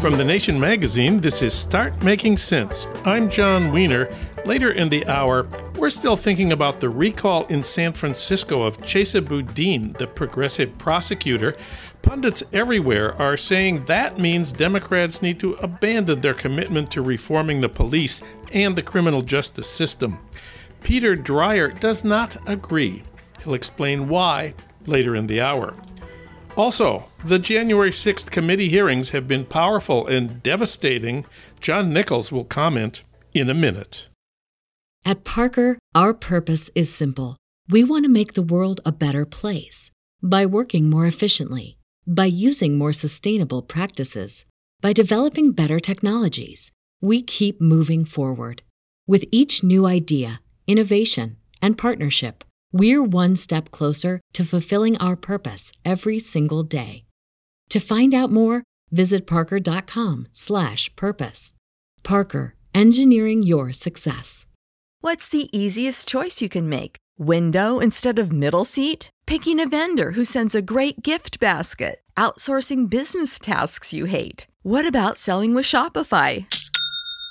From The Nation magazine, this is Start Making Sense. I'm Jon Wiener. Later in the hour, we're still thinking about the recall in San Francisco of Chesa Boudin, the progressive prosecutor. Pundits everywhere are saying that means Democrats need to abandon their commitment to reforming the police and the criminal justice system. Peter Dreier does not agree. He'll explain why later in the hour. Also, the January 6th committee hearings have been powerful and devastating. John Nichols will comment in a minute. At Parker, our purpose is simple. We want to make the world a better place by working more efficiently, by using more sustainable practices, by developing better technologies. We keep moving forward. With each new idea, innovation, and partnership, we're one step closer to fulfilling our purpose every single day. To find out more, visit parker.com/purpose. Parker, engineering your success. What's the easiest choice you can make? Window instead of middle seat? Picking a vendor who sends a great gift basket? Outsourcing business tasks you hate? What about selling with Shopify?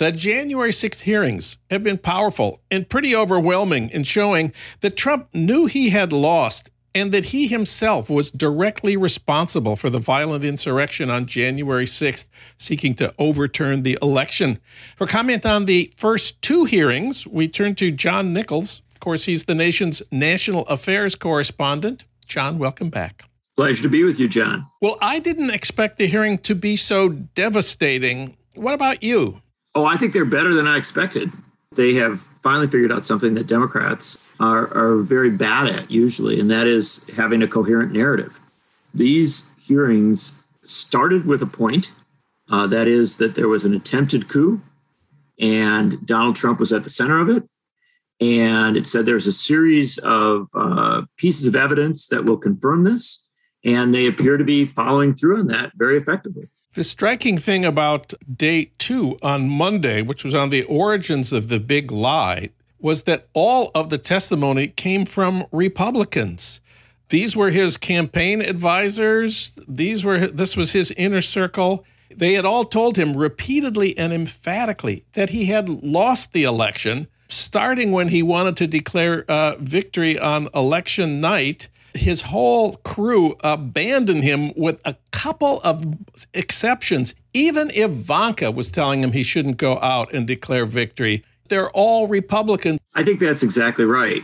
The January 6th hearings have been powerful and pretty overwhelming in showing that Trump knew he had lost and that he himself was directly responsible for the violent insurrection on January 6th, seeking to overturn the election. For comment on the first two hearings, we turn to John Nichols. Of course, he's the nation's national affairs correspondent. John, welcome back. Pleasure to be with you, John. Well, I didn't expect the hearing to be so devastating. What about you? Oh, I think they're better than I expected. They have finally figured out something that Democrats are, are very bad at usually, and that is having a coherent narrative. These hearings started with a point uh, that is, that there was an attempted coup, and Donald Trump was at the center of it. And it said there's a series of uh, pieces of evidence that will confirm this, and they appear to be following through on that very effectively. The striking thing about day two on Monday, which was on the origins of the big lie, was that all of the testimony came from Republicans. These were his campaign advisors. These were this was his inner circle. They had all told him repeatedly and emphatically that he had lost the election, starting when he wanted to declare uh, victory on election night his whole crew abandoned him with a couple of exceptions. Even if Ivanka was telling him he shouldn't go out and declare victory. They're all Republicans. I think that's exactly right.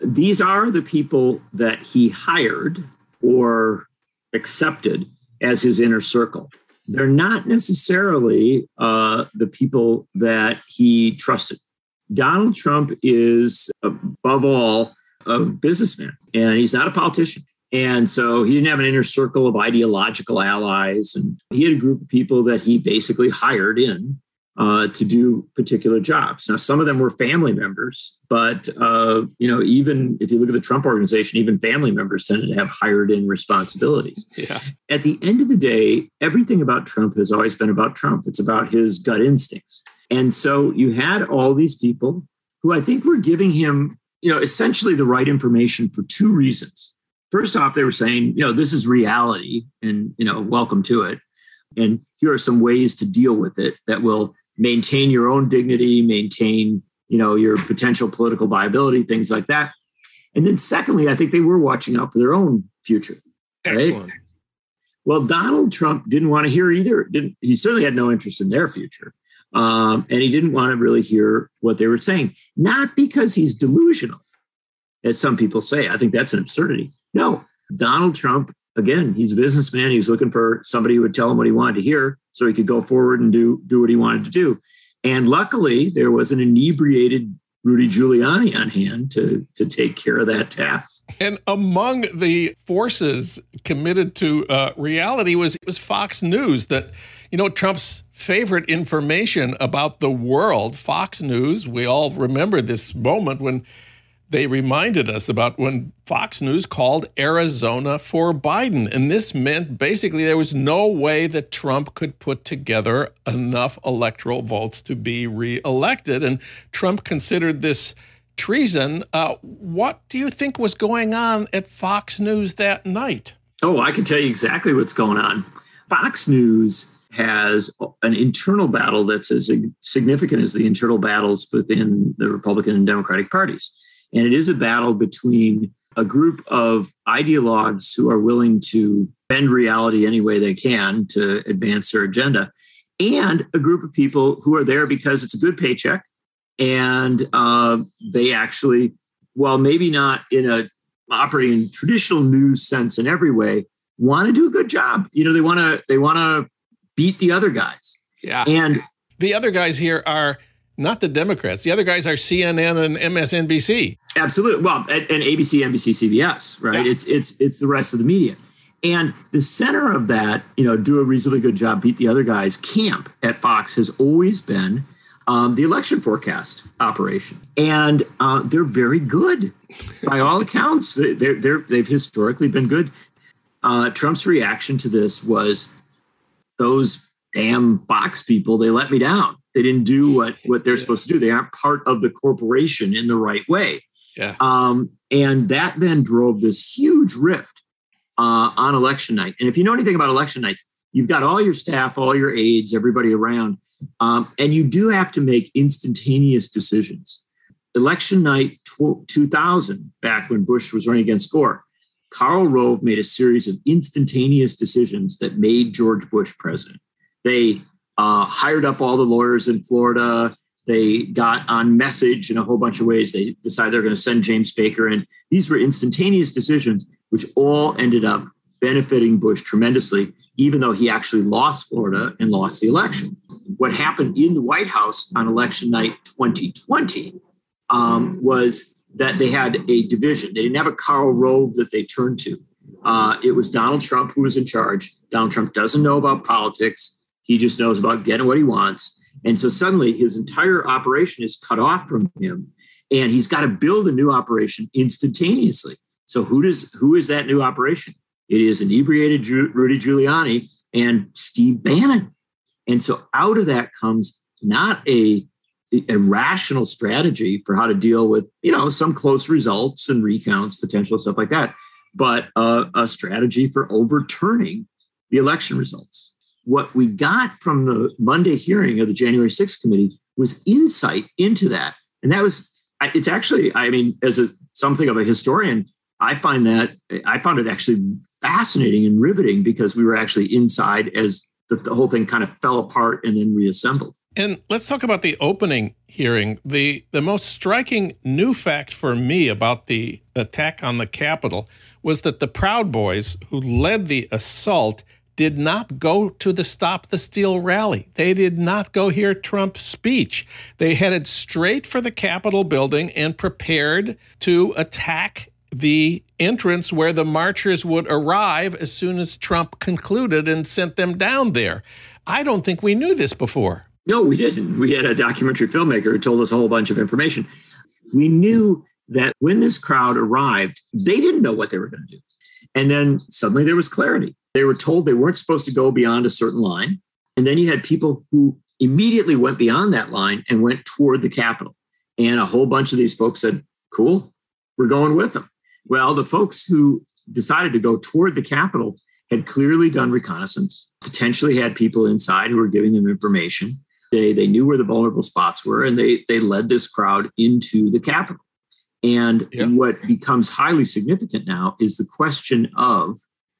These are the people that he hired or accepted as his inner circle. They're not necessarily uh, the people that he trusted. Donald Trump is, above all, a businessman and he's not a politician. And so he didn't have an inner circle of ideological allies. And he had a group of people that he basically hired in uh, to do particular jobs. Now, some of them were family members, but uh, you know, even if you look at the Trump organization, even family members tended to have hired in responsibilities. Yeah. At the end of the day, everything about Trump has always been about Trump. It's about his gut instincts. And so you had all these people who I think were giving him you know, essentially the right information for two reasons. First off, they were saying, you know, this is reality and, you know, welcome to it. And here are some ways to deal with it that will maintain your own dignity, maintain, you know, your potential political viability, things like that. And then secondly, I think they were watching out for their own future. Excellent. Right? Well, Donald Trump didn't want to hear either. Didn't he certainly had no interest in their future. Um, and he didn't want to really hear what they were saying, not because he's delusional, as some people say. I think that's an absurdity. No, Donald Trump, again, he's a businessman. He was looking for somebody who would tell him what he wanted to hear so he could go forward and do, do what he wanted to do. And luckily, there was an inebriated Rudy Giuliani on hand to to take care of that task. And among the forces committed to uh, reality was was Fox News. That you know Trump's favorite information about the world, Fox News. We all remember this moment when they reminded us about when Fox News called Arizona for Biden. And this meant basically there was no way that Trump could put together enough electoral votes to be reelected. And Trump considered this treason. Uh, what do you think was going on at Fox News that night? Oh, I can tell you exactly what's going on. Fox News has an internal battle that's as significant as the internal battles within the Republican and Democratic parties. And it is a battle between a group of ideologues who are willing to bend reality any way they can to advance their agenda, and a group of people who are there because it's a good paycheck. And uh, they actually, well, maybe not in a operating in traditional news sense in every way, want to do a good job. You know, they want to they want to beat the other guys. Yeah. And the other guys here are not the Democrats. The other guys are CNN and MSNBC. Absolutely. Well, and, ABC, NBC, CBS, right? Yeah. It's it's it's the rest of the media. And the center of that, you know, do a reasonably good job, beat the other guys. Camp at Fox has always been um, the election forecast operation, and uh, they're very good by all accounts. They're, they're they've historically been good. Uh, Trump's reaction to this was those damn Fox people. They let me down they didn't do what what they're supposed to do. They aren't part of the corporation in the right way. Yeah. Um, and that then drove this huge rift uh, on election night. And if you know anything about election nights, you've got all your staff, all your aides, everybody around, um, and you do have to make instantaneous decisions. Election night 2000, back when Bush was running against Gore, Karl Rove made a series of instantaneous decisions that made George Bush president. They uh, hired up all the lawyers in Florida. They got on message in a whole bunch of ways. They decided they're going to send James Baker in. These were instantaneous decisions, which all ended up benefiting Bush tremendously, even though he actually lost Florida and lost the election. What happened in the White House on election night 2020 um, was that they had a division. They didn't have a Karl Rove that they turned to. Uh, it was Donald Trump who was in charge. Donald Trump doesn't know about politics. He just knows about getting what he wants. And so suddenly his entire operation is cut off from him and he's got to build a new operation instantaneously. So who does who is that new operation? It is inebriated Rudy Giuliani and Steve Bannon. And so out of that comes not a, a rational strategy for how to deal with, you know, some close results and recounts, potential stuff like that, but a strategy for overturning the election results what we got from the Monday hearing of the January 6th committee was insight into that. And that was, it's actually, I mean, as a something of a historian, I find that I found it actually fascinating and riveting because we were actually inside as the, the whole thing kind of fell apart and then reassembled. And let's talk about the opening hearing. The the most striking new fact for me about the attack on the Capitol was that the Proud Boys who led the assault did not go to the Stop the Steal rally. They did not go hear Trump's speech. They headed straight for the Capitol building and prepared to attack the entrance where the marchers would arrive as soon as Trump concluded and sent them down there. I don't think we knew this before. No, we didn't. We had a documentary filmmaker who told us a whole bunch of information. We knew that when this crowd arrived, they didn't know what they were going to do. And then suddenly there was clarity. They were told they weren't supposed to go beyond a certain line. And then you had people who immediately went beyond that line and went toward the Capitol. And a whole bunch of these folks said, Cool, we're going with them. Well, the folks who decided to go toward the Capitol had clearly done reconnaissance, potentially had people inside who were giving them information. They, they knew where the vulnerable spots were, and they, they led this crowd into the Capitol. And yeah. what becomes highly significant now is the question of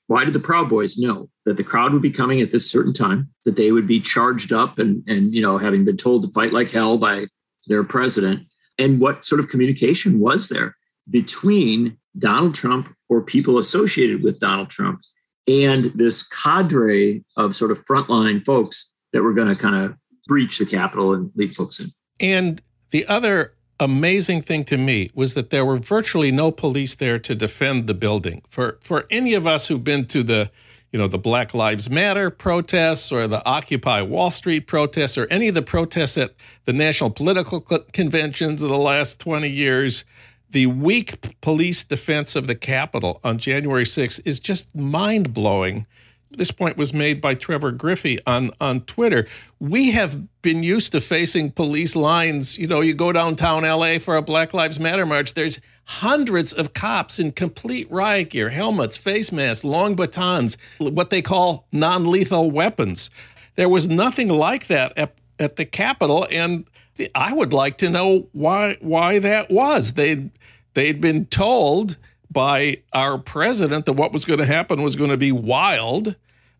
why did the Proud Boys know that the crowd would be coming at this certain time, that they would be charged up and, and you know, having been told to fight like hell by their president? And what sort of communication was there between Donald Trump or people associated with Donald Trump and this cadre of sort of frontline folks that were going to kind of breach the Capitol and lead folks in? And the other amazing thing to me was that there were virtually no police there to defend the building. For for any of us who've been to the you know the Black Lives Matter protests or the Occupy Wall Street protests or any of the protests at the national political conventions of the last 20 years, the weak police defense of the Capitol on January 6th is just mind blowing this point was made by Trevor Griffey on, on Twitter. We have been used to facing police lines. You know, you go downtown LA for a Black Lives Matter march, there's hundreds of cops in complete riot gear, helmets, face masks, long batons, what they call non lethal weapons. There was nothing like that at, at the Capitol. And I would like to know why why that was. They'd they'd been told by our president that what was going to happen was going to be wild.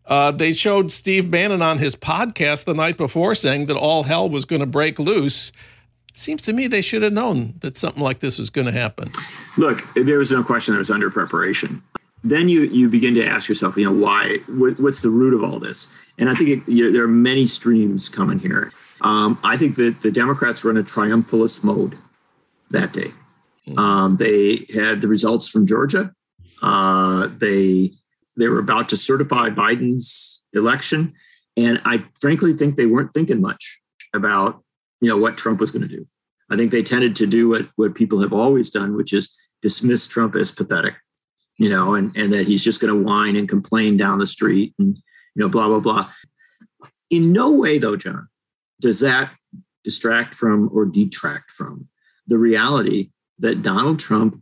Uh, they showed Steve Bannon on his podcast the night before saying that all hell was going to break loose. Seems to me they should have known that something like this was going to happen. Look, there was no question that was under preparation. Then you you begin to ask yourself, you know, why? What, what's the root of all this? And I think it, you, there are many streams coming here. Um, I think that the Democrats were in a triumphalist mode that day. Mm-hmm. Um, they had the results from Georgia. Uh, they they were about to certify Biden's election, and I frankly think they weren't thinking much about you know what Trump was going to do. I think they tended to do what what people have always done, which is dismiss Trump as pathetic, you know, and and that he's just going to whine and complain down the street and you know blah blah blah. In no way, though, John, does that distract from or detract from the reality that Donald Trump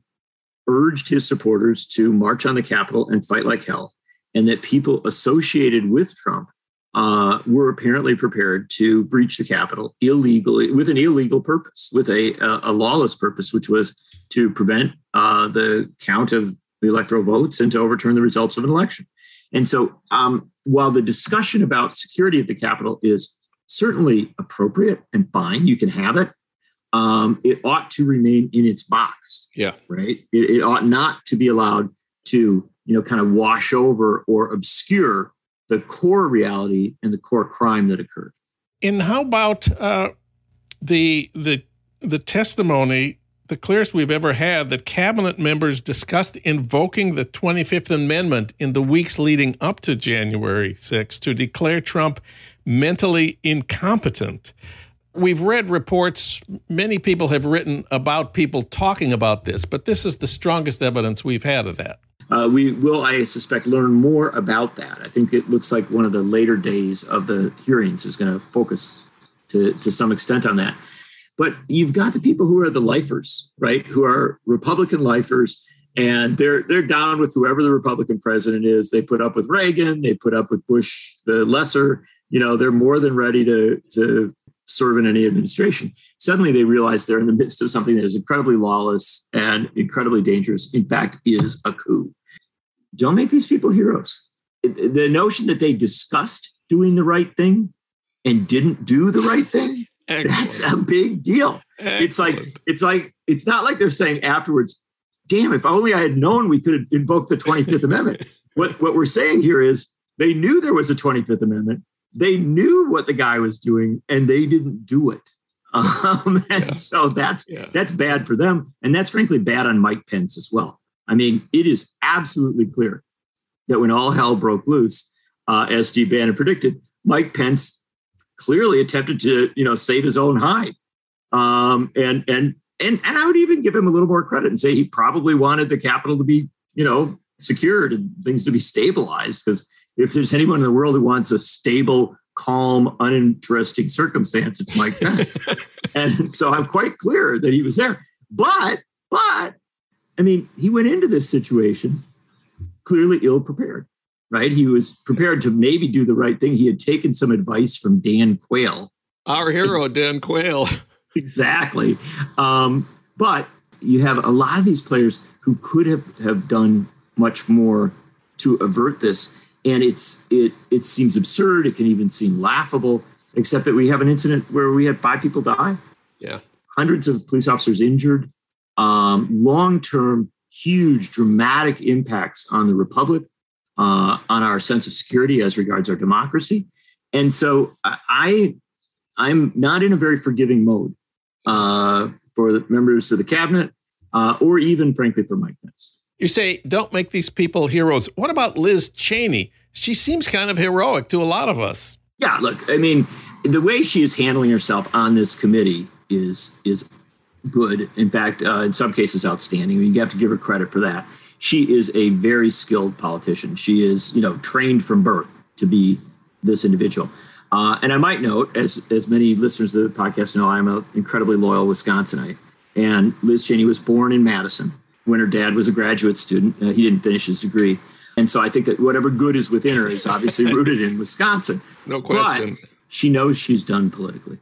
urged his supporters to march on the Capitol and fight like hell, and that people associated with Trump uh, were apparently prepared to breach the Capitol illegally with an illegal purpose, with a, a, a lawless purpose, which was to prevent uh, the count of the electoral votes and to overturn the results of an election. And so, um, while the discussion about security at the Capitol is certainly appropriate and fine, you can have it um, it ought to remain in its box. Yeah. Right. It, it, ought not to be allowed to, you know, kind of wash over or obscure the core reality and the core crime that occurred. And how about uh, the the the testimony, the clearest we've ever had, that cabinet members discussed invoking the 25th Amendment in the weeks leading up to January 6th to declare Trump mentally incompetent we've read reports, many people have written about people talking about this, but this is the strongest evidence we've had of that. Uh, we will, I suspect, learn more about that. I think it looks like one of the later days of the hearings is going to focus to, to some extent on that. But you've got the people who are the lifers, right? Who are Republican lifers, and they're they're down with whoever the Republican president is. They put up with Reagan, they put up with Bush the lesser. You know, they're more than ready to to serve in any administration. Suddenly they realize they're in the midst of something that is incredibly lawless and incredibly dangerous, in fact, is a coup. Don't make these people heroes. The notion that they discussed doing the right thing and didn't do the right thing, that's a big deal. Excellent. It's like, it's like, it's not like they're saying afterwards, damn, if only I had known we could have invoked the 25th Amendment. What, what we're saying here is they knew there was a 25th Amendment they knew what the guy was doing and they didn't do it. Um, and yeah. so that's yeah. that's bad for them, and that's frankly bad on Mike Pence as well. I mean, it is absolutely clear that when all hell broke loose, uh, as Steve Bannon predicted, Mike Pence clearly attempted to you know save his own hide, um, and and and and I would even give him a little more credit and say he probably wanted the Capitol to be you know secured and things to be stabilized because if there's anyone in the world who wants a stable, calm, uninteresting circumstance, it's Mike Pence. and so I'm quite clear that he was there. But, but, I mean, he went into this situation clearly ill prepared, right? He was prepared to maybe do the right thing. He had taken some advice from Dan Quayle. Our hero, Dan Quayle. exactly. Um, but you have a lot of these players who could have, have done much more to avert this. And it's it it seems absurd. It can even seem laughable, except that we have an incident where we had five people die. Yeah. Hundreds of police officers injured. Um, long term, huge, dramatic impacts on the republic, uh, on our sense of security as regards our democracy. And so I, I'm not in a very forgiving mode uh, for the members of the cabinet, uh, or even, frankly, for Mike Pence. You say, don't make these people heroes. What about Liz Cheney? She seems kind of heroic to a lot of us. Yeah, look, I mean, the way she is handling herself on this committee is is good. In fact, uh, in some cases, outstanding. I mean, you have to give her credit for that. She is a very skilled politician. She is, you know, trained from birth to be this individual. Uh, and I might note, as as many listeners of the podcast know, I'm an incredibly loyal Wisconsinite. And Liz Cheney was born in Madison when her dad was a graduate student. Uh, he didn't finish his degree. And so I think that whatever good is within her is obviously rooted in Wisconsin. No question. But she knows she's done politically,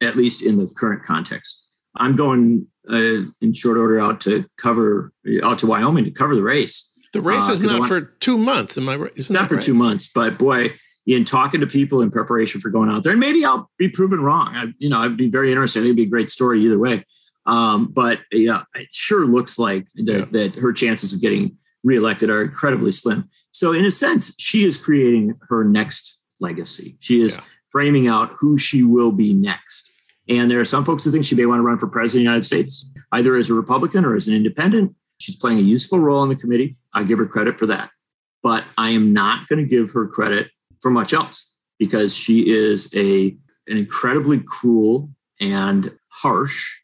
at least in the current context. I'm going uh, in short order out to cover out to Wyoming to cover the race. The race uh, is not for two months. Am I right? Isn't not for right? two months, but boy, in talking to people in preparation for going out there, and maybe I'll be proven wrong. I, you know, I'd be very interested. It'd be a great story either way. Um, but yeah, it sure looks like that, yeah. that her chances of getting reelected are incredibly slim. So in a sense, she is creating her next legacy. She is yeah. framing out who she will be next. And there are some folks who think she may want to run for president of the United States, either as a Republican or as an independent. She's playing a useful role in the committee. I give her credit for that. But I am not going to give her credit for much else because she is a an incredibly cruel and harsh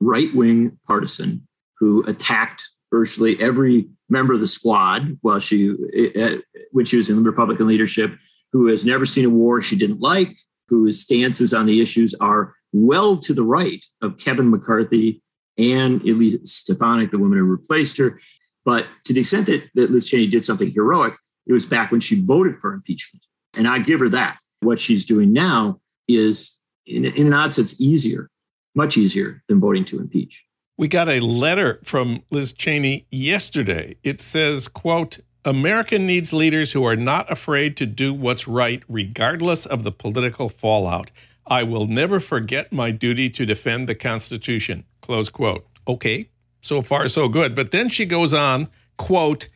right-wing partisan who attacked virtually every member of the squad while she uh, when she was in the Republican leadership, who has never seen a war she didn't like, whose stances on the issues are well to the right of Kevin McCarthy and Elise Stefanik, the woman who replaced her. But to the extent that, that Liz Cheney did something heroic, it was back when she voted for impeachment. And I give her that. What she's doing now is, in, in an odd sense, easier, much easier than voting to impeach. We got a letter from Liz Cheney yesterday. It says, quote, America needs leaders who are not afraid to do what's right, regardless of the political fallout. I will never forget my duty to defend the Constitution. Close quote. Okay, so far so good. But then she goes on, quote,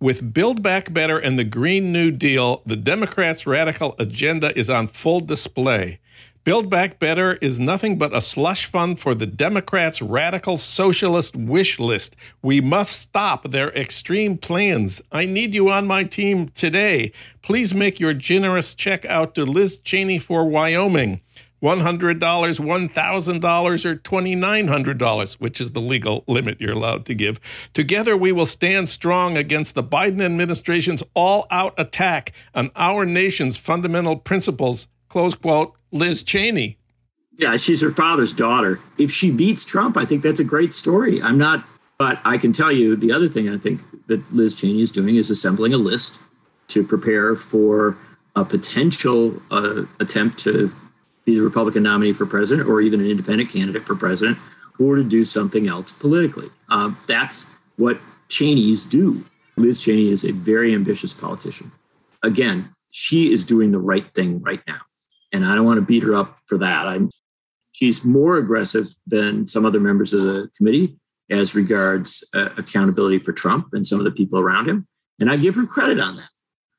with Build Back Better and the Green New Deal, the Democrats' radical agenda is on full display. Build Back Better is nothing but a slush fund for the Democrats' radical socialist wish list. We must stop their extreme plans. I need you on my team today. Please make your generous check out to Liz Cheney for Wyoming. $100, $1,000, or $2,900, which is the legal limit you're allowed to give. Together, we will stand strong against the Biden administration's all out attack on our nation's fundamental principles. Close quote. Liz Cheney. Yeah, she's her father's daughter. If she beats Trump, I think that's a great story. I'm not, but I can tell you the other thing I think that Liz Cheney is doing is assembling a list to prepare for a potential uh, attempt to be the Republican nominee for president or even an independent candidate for president or to do something else politically. Uh, that's what Cheneys do. Liz Cheney is a very ambitious politician. Again, she is doing the right thing right now and I don't want to beat her up for that. I'm she's more aggressive than some other members of the committee as regards uh, accountability for Trump and some of the people around him, and I give her credit on that.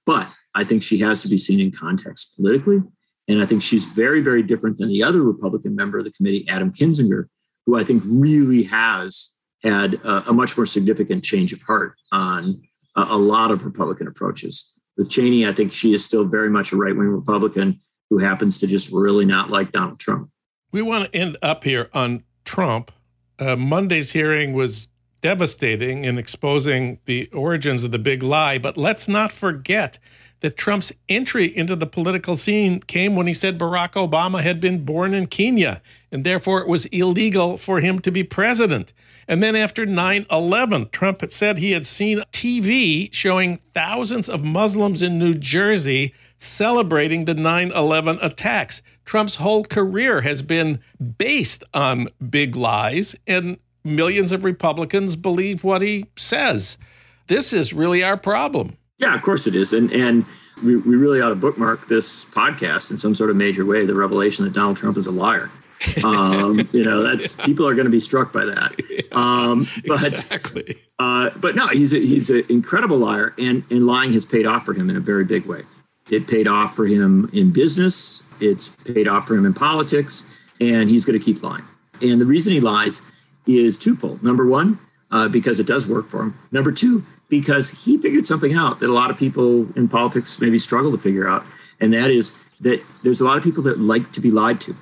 But I think she has to be seen in context politically, and I think she's very, very different than the other Republican member of the committee, Adam Kinzinger, who I think really has had a, a much more significant change of heart on a, a lot of Republican approaches. With Cheney, I think she is still very much a right wing Republican who happens to just really not like Donald Trump. We want to end up here on Trump. Uh, Monday's hearing was devastating in exposing the origins of the big lie, but let's not forget that Trump's entry into the political scene came when he said Barack Obama had been born in Kenya, and therefore it was illegal for him to be president. And then after 9 11, Trump had said he had seen TV showing thousands of Muslims in New Jersey celebrating the 9 11 attacks. Trump's whole career has been based on big lies, and millions of Republicans believe what he says. This is really our problem. Yeah, of course it is. And and we, we really ought to bookmark this podcast in some sort of major way, the revelation that Donald Trump is a liar. um, you know, that's people are going to be struck by that. Um, but exactly. uh, but no, he's a, he's an incredible liar, and and lying has paid off for him in a very big way. It paid off for him in business. It's paid off for him in politics, and he's going to keep lying. And the reason he lies is twofold. Number one, uh, because it does work for him. Number two, because he figured something out that a lot of people in politics maybe struggle to figure out, and that is that there's a lot of people that like to be lied to.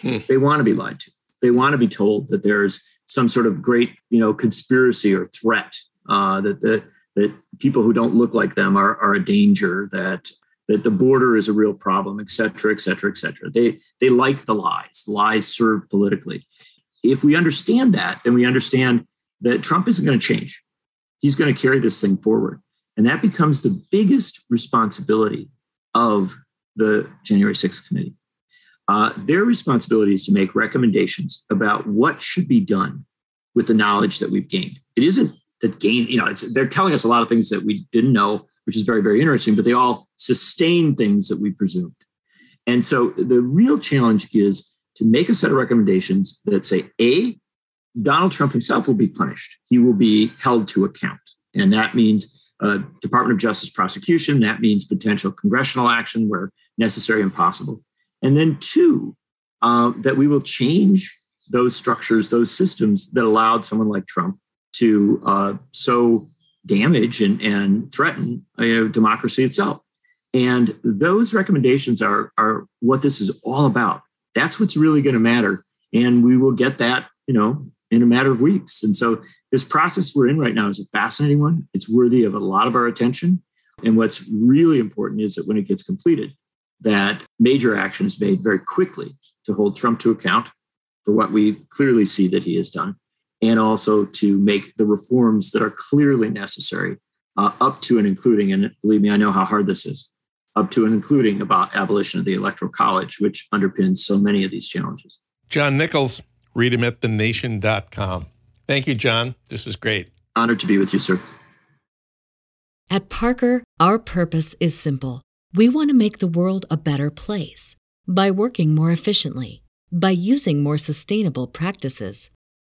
Hmm. They want to be lied to. They want to be told that there's some sort of great, you know, conspiracy or threat uh, that the that people who don't look like them are, are a danger, that that the border is a real problem, et cetera, et cetera, et cetera. They they like the lies. Lies serve politically. If we understand that, then we understand that Trump isn't going to change. He's going to carry this thing forward. And that becomes the biggest responsibility of the January 6th committee. Uh, their responsibility is to make recommendations about what should be done with the knowledge that we've gained. It isn't that gain, you know, they're telling us a lot of things that we didn't know, which is very, very interesting, but they all sustain things that we presumed. And so the real challenge is to make a set of recommendations that say, A, Donald Trump himself will be punished. He will be held to account. And that means uh, Department of Justice prosecution. That means potential congressional action where necessary and possible. And then, two, uh, that we will change those structures, those systems that allowed someone like Trump to uh, so damage and, and threaten you know, democracy itself. And those recommendations are, are what this is all about. That's what's really going to matter. And we will get that, you know, in a matter of weeks. And so this process we're in right now is a fascinating one. It's worthy of a lot of our attention. And what's really important is that when it gets completed, that major action is made very quickly to hold Trump to account for what we clearly see that he has done, and also to make the reforms that are clearly necessary uh, up to and including, and believe me, I know how hard this is, up to and including about abolition of the Electoral College, which underpins so many of these challenges. John Nichols, read him at thenation.com. Thank you, John. This was great. Honored to be with you, sir. At Parker, our purpose is simple. We want to make the world a better place by working more efficiently, by using more sustainable practices,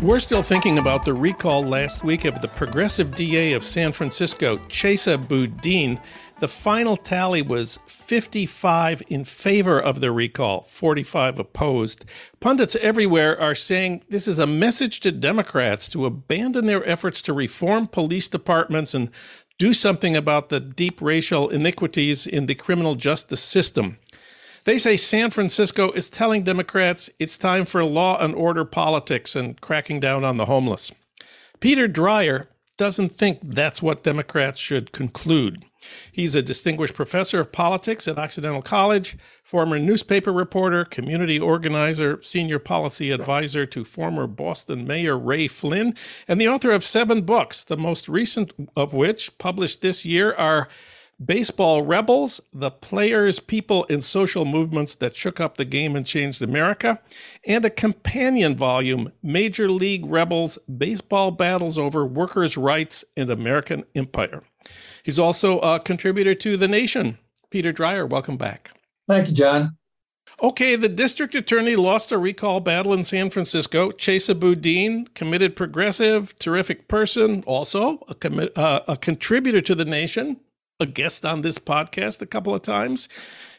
We're still thinking about the recall last week of the progressive DA of San Francisco, Chesa Boudin. The final tally was 55 in favor of the recall, 45 opposed. Pundits everywhere are saying this is a message to Democrats to abandon their efforts to reform police departments and do something about the deep racial iniquities in the criminal justice system. They say San Francisco is telling Democrats it's time for law and order politics and cracking down on the homeless. Peter Dreier doesn't think that's what Democrats should conclude. He's a distinguished professor of politics at Occidental College, former newspaper reporter, community organizer, senior policy advisor to former Boston Mayor Ray Flynn, and the author of seven books, the most recent of which, published this year, are Baseball Rebels, the players, people, and social movements that shook up the game and changed America, and a companion volume, Major League Rebels Baseball Battles Over Workers' Rights and American Empire. He's also a contributor to The Nation. Peter Dreier, welcome back. Thank you, John. Okay, the district attorney lost a recall battle in San Francisco. Chesa Boudin, committed progressive, terrific person, also a, commi- uh, a contributor to the nation, a guest on this podcast a couple of times.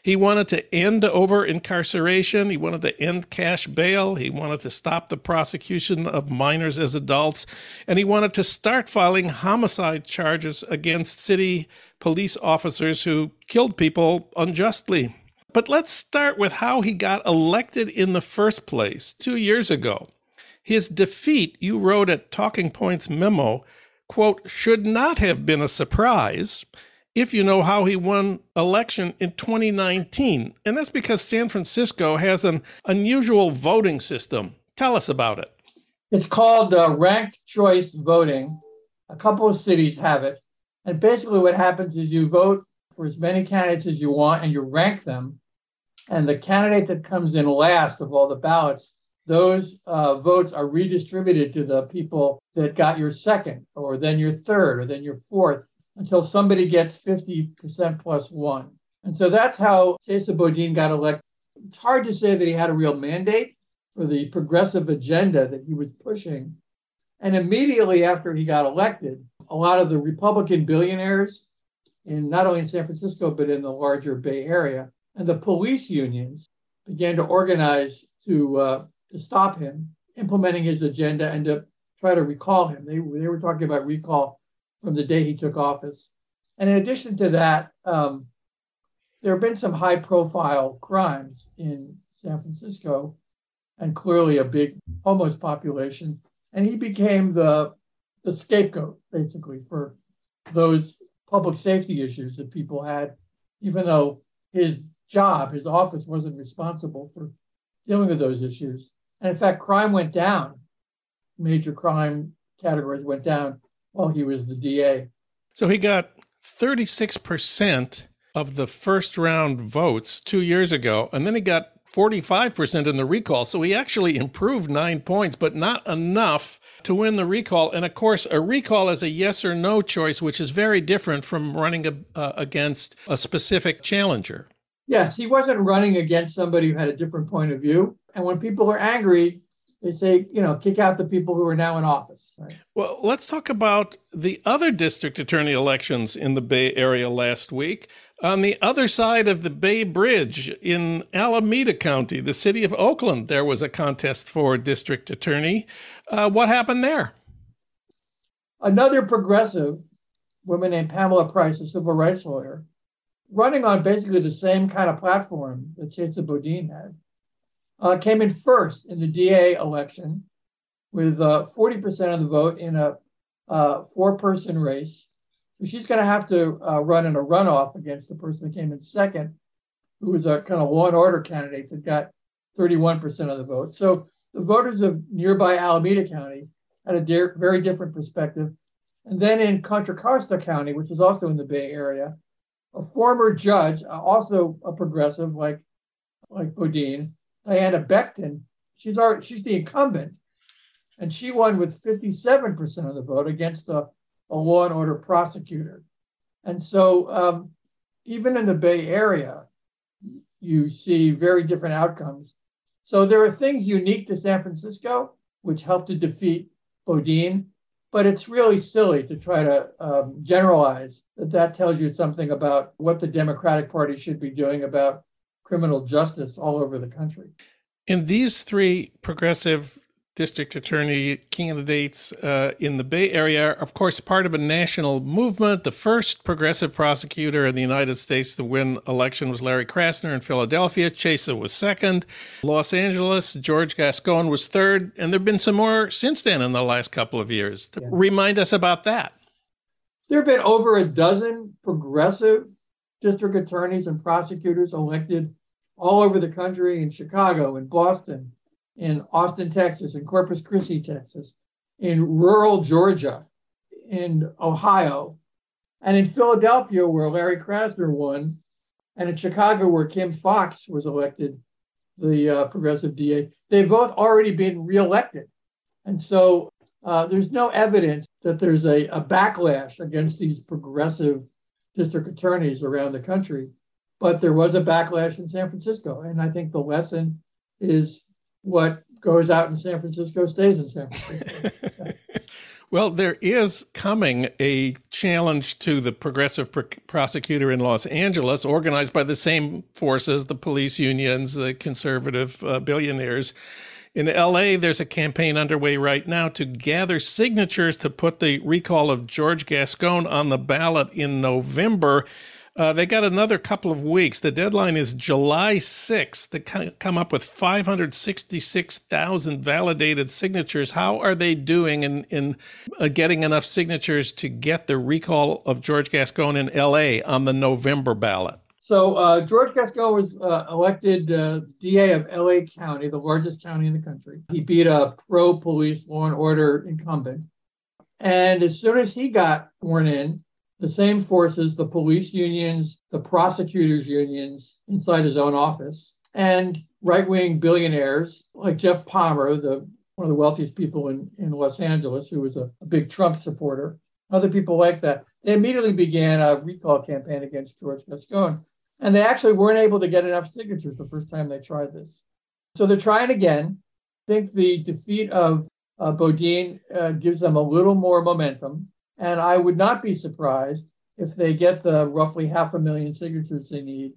He wanted to end over incarceration. He wanted to end cash bail. He wanted to stop the prosecution of minors as adults. And he wanted to start filing homicide charges against city police officers who killed people unjustly. But let's start with how he got elected in the first place two years ago. His defeat, you wrote at Talking Points memo, quote, should not have been a surprise if you know how he won election in 2019. And that's because San Francisco has an unusual voting system. Tell us about it. It's called uh, ranked choice voting. A couple of cities have it. And basically, what happens is you vote for as many candidates as you want and you rank them and the candidate that comes in last of all the ballots, those uh, votes are redistributed to the people that got your second, or then your third, or then your fourth, until somebody gets 50% plus one. And so that's how Chesa Boudin got elected. It's hard to say that he had a real mandate for the progressive agenda that he was pushing. And immediately after he got elected, a lot of the Republican billionaires in not only in San Francisco, but in the larger Bay Area and the police unions began to organize to uh, to stop him implementing his agenda and to try to recall him. They they were talking about recall from the day he took office. And in addition to that, um, there have been some high profile crimes in San Francisco and clearly a big homeless population. And he became the the scapegoat basically for those public safety issues that people had, even though his job, his office wasn't responsible for dealing with those issues. And in fact, crime went down. Major crime categories went down while he was the DA. So he got 36% of the first round votes two years ago, and then he got 45% in the recall. So he actually improved nine points, but not enough to win the recall. And of course, a recall is a yes or no choice, which is very different from running a, uh, against a specific challenger. Yes, he wasn't running against somebody who had a different point of view. And when people are angry, they say, you know, kick out the people who are now in office. Right? Well, let's talk about the other district attorney elections in the Bay Area last week. On the other side of the Bay Bridge in Alameda County, the city of Oakland, there was a contest for district attorney. Uh, what happened there? Another progressive woman named Pamela Price, a civil rights lawyer, running on basically the same kind of platform that Chesa Boudin had, uh, came in first in the DA election with uh, 40% of the vote in a uh, four person race. So she's going to have to uh, run in a runoff against the person that came in second, who was a kind of law and order candidate that got 31% of the vote. So the voters of nearby Alameda County had a de- very different perspective. And then in Contra Costa County, which is also in the Bay Area, a former judge, uh, also a progressive like like Boudin, Diana Becton. She's already, she's the incumbent, and she won with 57% of the vote against a, a law and order prosecutor. And so, um, even in the Bay Area, you see very different outcomes. So there are things unique to San Francisco which helped to defeat Boudin, but it's really silly to try to um, generalize that that tells you something about what the Democratic Party should be doing about criminal justice all over the country. And these three progressive district attorney candidates uh, in the Bay Area, are, of course, part of a national movement. The first progressive prosecutor in the United States to win election was Larry Krasner in Philadelphia. Chesa was second. Los Angeles, George Gascon was third. And there have been some more since then in the last couple of years. Yeah. Remind us about that. There have been over a dozen progressive district attorneys and prosecutors elected all over the country in Chicago, in Boston, in Austin, Texas, in Corpus Christi, Texas, in rural Georgia, in Ohio, And in Philadelphia, where Larry Krasner won, and in Chicago, where Kim Foxx was elected, the uh, progressive DA, they've both already been reelected. And so uh, there's no evidence that there's a, a backlash against these progressive district attorneys around the country. But there was a backlash in San Francisco. And I think the lesson is what goes out in San Francisco stays in San Francisco. well, there is coming a challenge to the progressive pr- prosecutor in Los Angeles, organized by the same forces, the police unions, the conservative uh, billionaires. In LA, there's a campaign underway right now to gather signatures to put the recall of George Gascon on the ballot in November. Uh, they got another couple of weeks. The deadline is July 6th to come up with 566,000 validated signatures. How are they doing in, in uh, getting enough signatures to get the recall of George Gascon in LA on the November ballot? So uh, George Gascon was uh, elected uh, DA of LA County, the largest county in the country. He beat a pro-police law and order incumbent. And as soon as he got sworn in, the same forces, the police unions, the prosecutors unions inside his own office, and right-wing billionaires like Geoff Palmer, the one of the wealthiest people in, in Los Angeles, who was a, a big Trump supporter, other people like that, they immediately began a recall campaign against George Gascon. And they actually weren't able to get enough signatures the first time they tried this. So they're trying again. I think the defeat of uh, Boudin uh, gives them a little more momentum. And I would not be surprised if they get the roughly half a million signatures they need.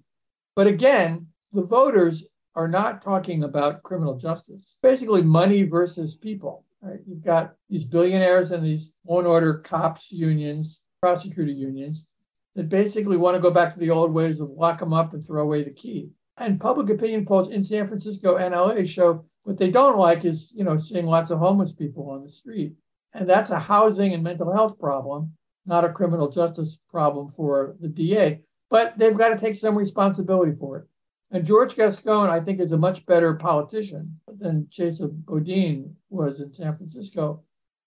But again, the voters are not talking about criminal justice. Basically, money versus people. Right? You've got these billionaires and these and order cops unions, prosecutor unions that basically want to go back to the old ways of lock them up and throw away the key. And public opinion polls in San Francisco and LA show what they don't like is, you know, seeing lots of homeless people on the street. And that's a housing and mental health problem, not a criminal justice problem for the DA. But they've got to take some responsibility for it. And George Gascon, I think, is a much better politician than Chesa Boudin was in San Francisco.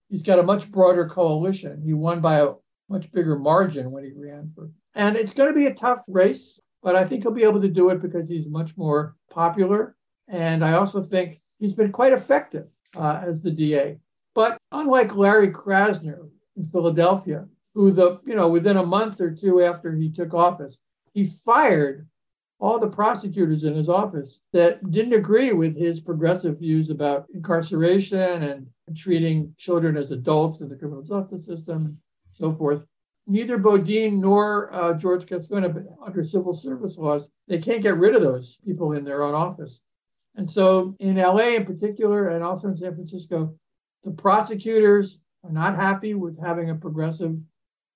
He's got a much broader coalition. He won by a much bigger margin when he ran for. And it's going to be a tough race, but I think he'll be able to do it because he's much more popular. And I also think he's been quite effective uh, as the DA. But unlike Larry Krasner in Philadelphia, who the you know within a month or two after he took office, he fired all the prosecutors in his office that didn't agree with his progressive views about incarceration and treating children as adults in the criminal justice system so forth. Neither Boudin nor uh, George Gascon, under civil service laws, they can't get rid of those people in their own office. And so in LA in particular, and also in San Francisco, the prosecutors are not happy with having a progressive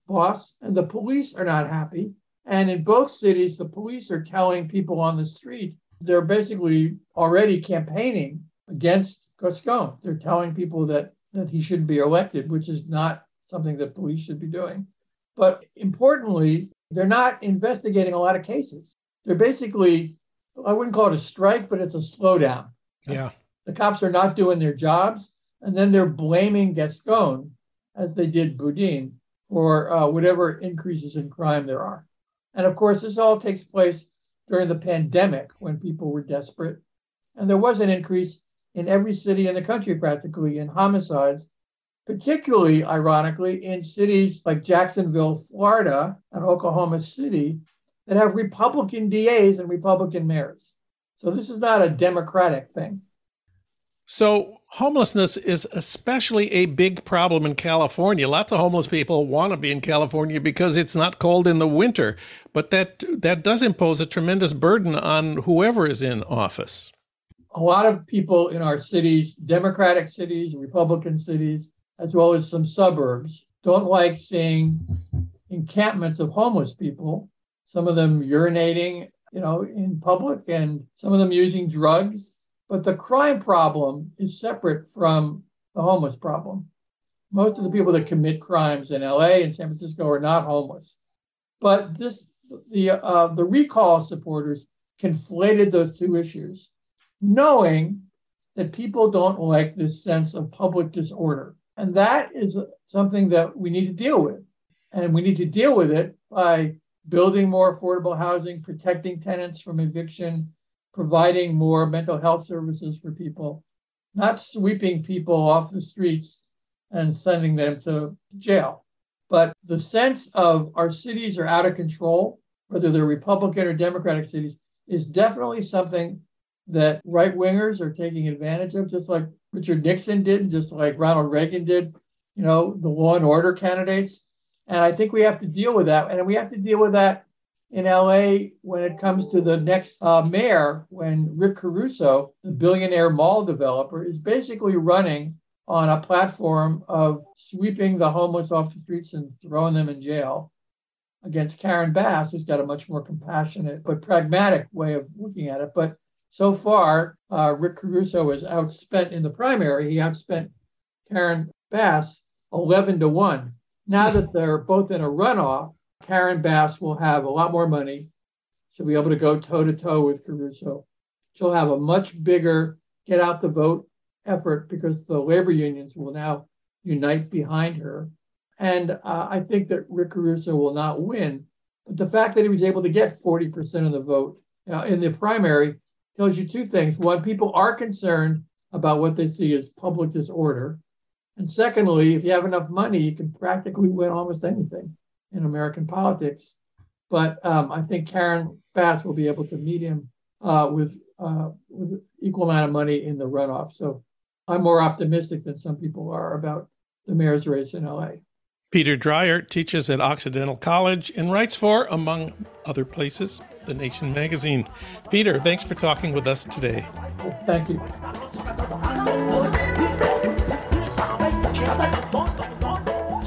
boss, and the police are not happy. And in both cities, the police are telling people on the street they're basically already campaigning against Gascon. They're telling people that that he shouldn't be elected, which is not something that police should be doing. But importantly, they're not investigating a lot of cases. They're basically, I wouldn't call it a strike, but it's a slowdown. Yeah. The cops are not doing their jobs, and then they're blaming Gascon, as they did Boudin, for uh, whatever increases in crime there are. And of course, this all takes place during the pandemic when people were desperate. And there was an increase in every city in the country practically in homicides particularly ironically in cities like Jacksonville, Florida, and Oklahoma City that have Republican DAs and Republican mayors. So this is not a Democratic thing. So, homelessness is especially a big problem in California. Lots of homeless people want to be in California because it's not cold in the winter, but that that does impose a tremendous burden on whoever is in office. A lot of people in our cities, Democratic cities, Republican cities, as well as some suburbs, don't like seeing encampments of homeless people, some of them urinating, you know, in public and some of them using drugs. But the crime problem is separate from the homeless problem. Most of the people that commit crimes in LA and San Francisco are not homeless. But this the uh, the recall supporters conflated those two issues, knowing that people don't like this sense of public disorder. And that is something that we need to deal with. And we need to deal with it by building more affordable housing, protecting tenants from eviction, providing more mental health services for people, not sweeping people off the streets and sending them to jail. But the sense of our cities are out of control, whether they're Republican or Democratic cities, is definitely something that right wingers are taking advantage of, just like Richard Nixon did, just like Ronald Reagan did, you know, the law and order candidates. And I think we have to deal with that. And we have to deal with that in LA when it comes to the next uh, mayor, when Rick Caruso, the billionaire mall developer, is basically running on a platform of sweeping the homeless off the streets and throwing them in jail against Karen Bass, who's got a much more compassionate but pragmatic way of looking at it. But so far, uh, Rick Caruso is outspent in the primary. He outspent Karen Bass 11 to 1. Now that they're both in a runoff, Karen Bass will have a lot more money. She'll be able to go toe to toe with Caruso. She'll have a much bigger get out the vote effort because the labor unions will now unite behind her. And uh, I think that Rick Caruso will not win. But the fact that he was able to get 40% of the vote uh, in the primary tells you two things. One, people are concerned about what they see as public disorder. And secondly, if you have enough money, you can practically win almost anything in American politics. But um, I think Karen Bass will be able to meet him uh, with, uh, with equal amount of money in the runoff. So I'm more optimistic than some people are about the mayor's race in LA. Peter Dreier teaches at Occidental College and writes for, among other places, The Nation magazine. Peter, thanks for talking with us today. Thank you.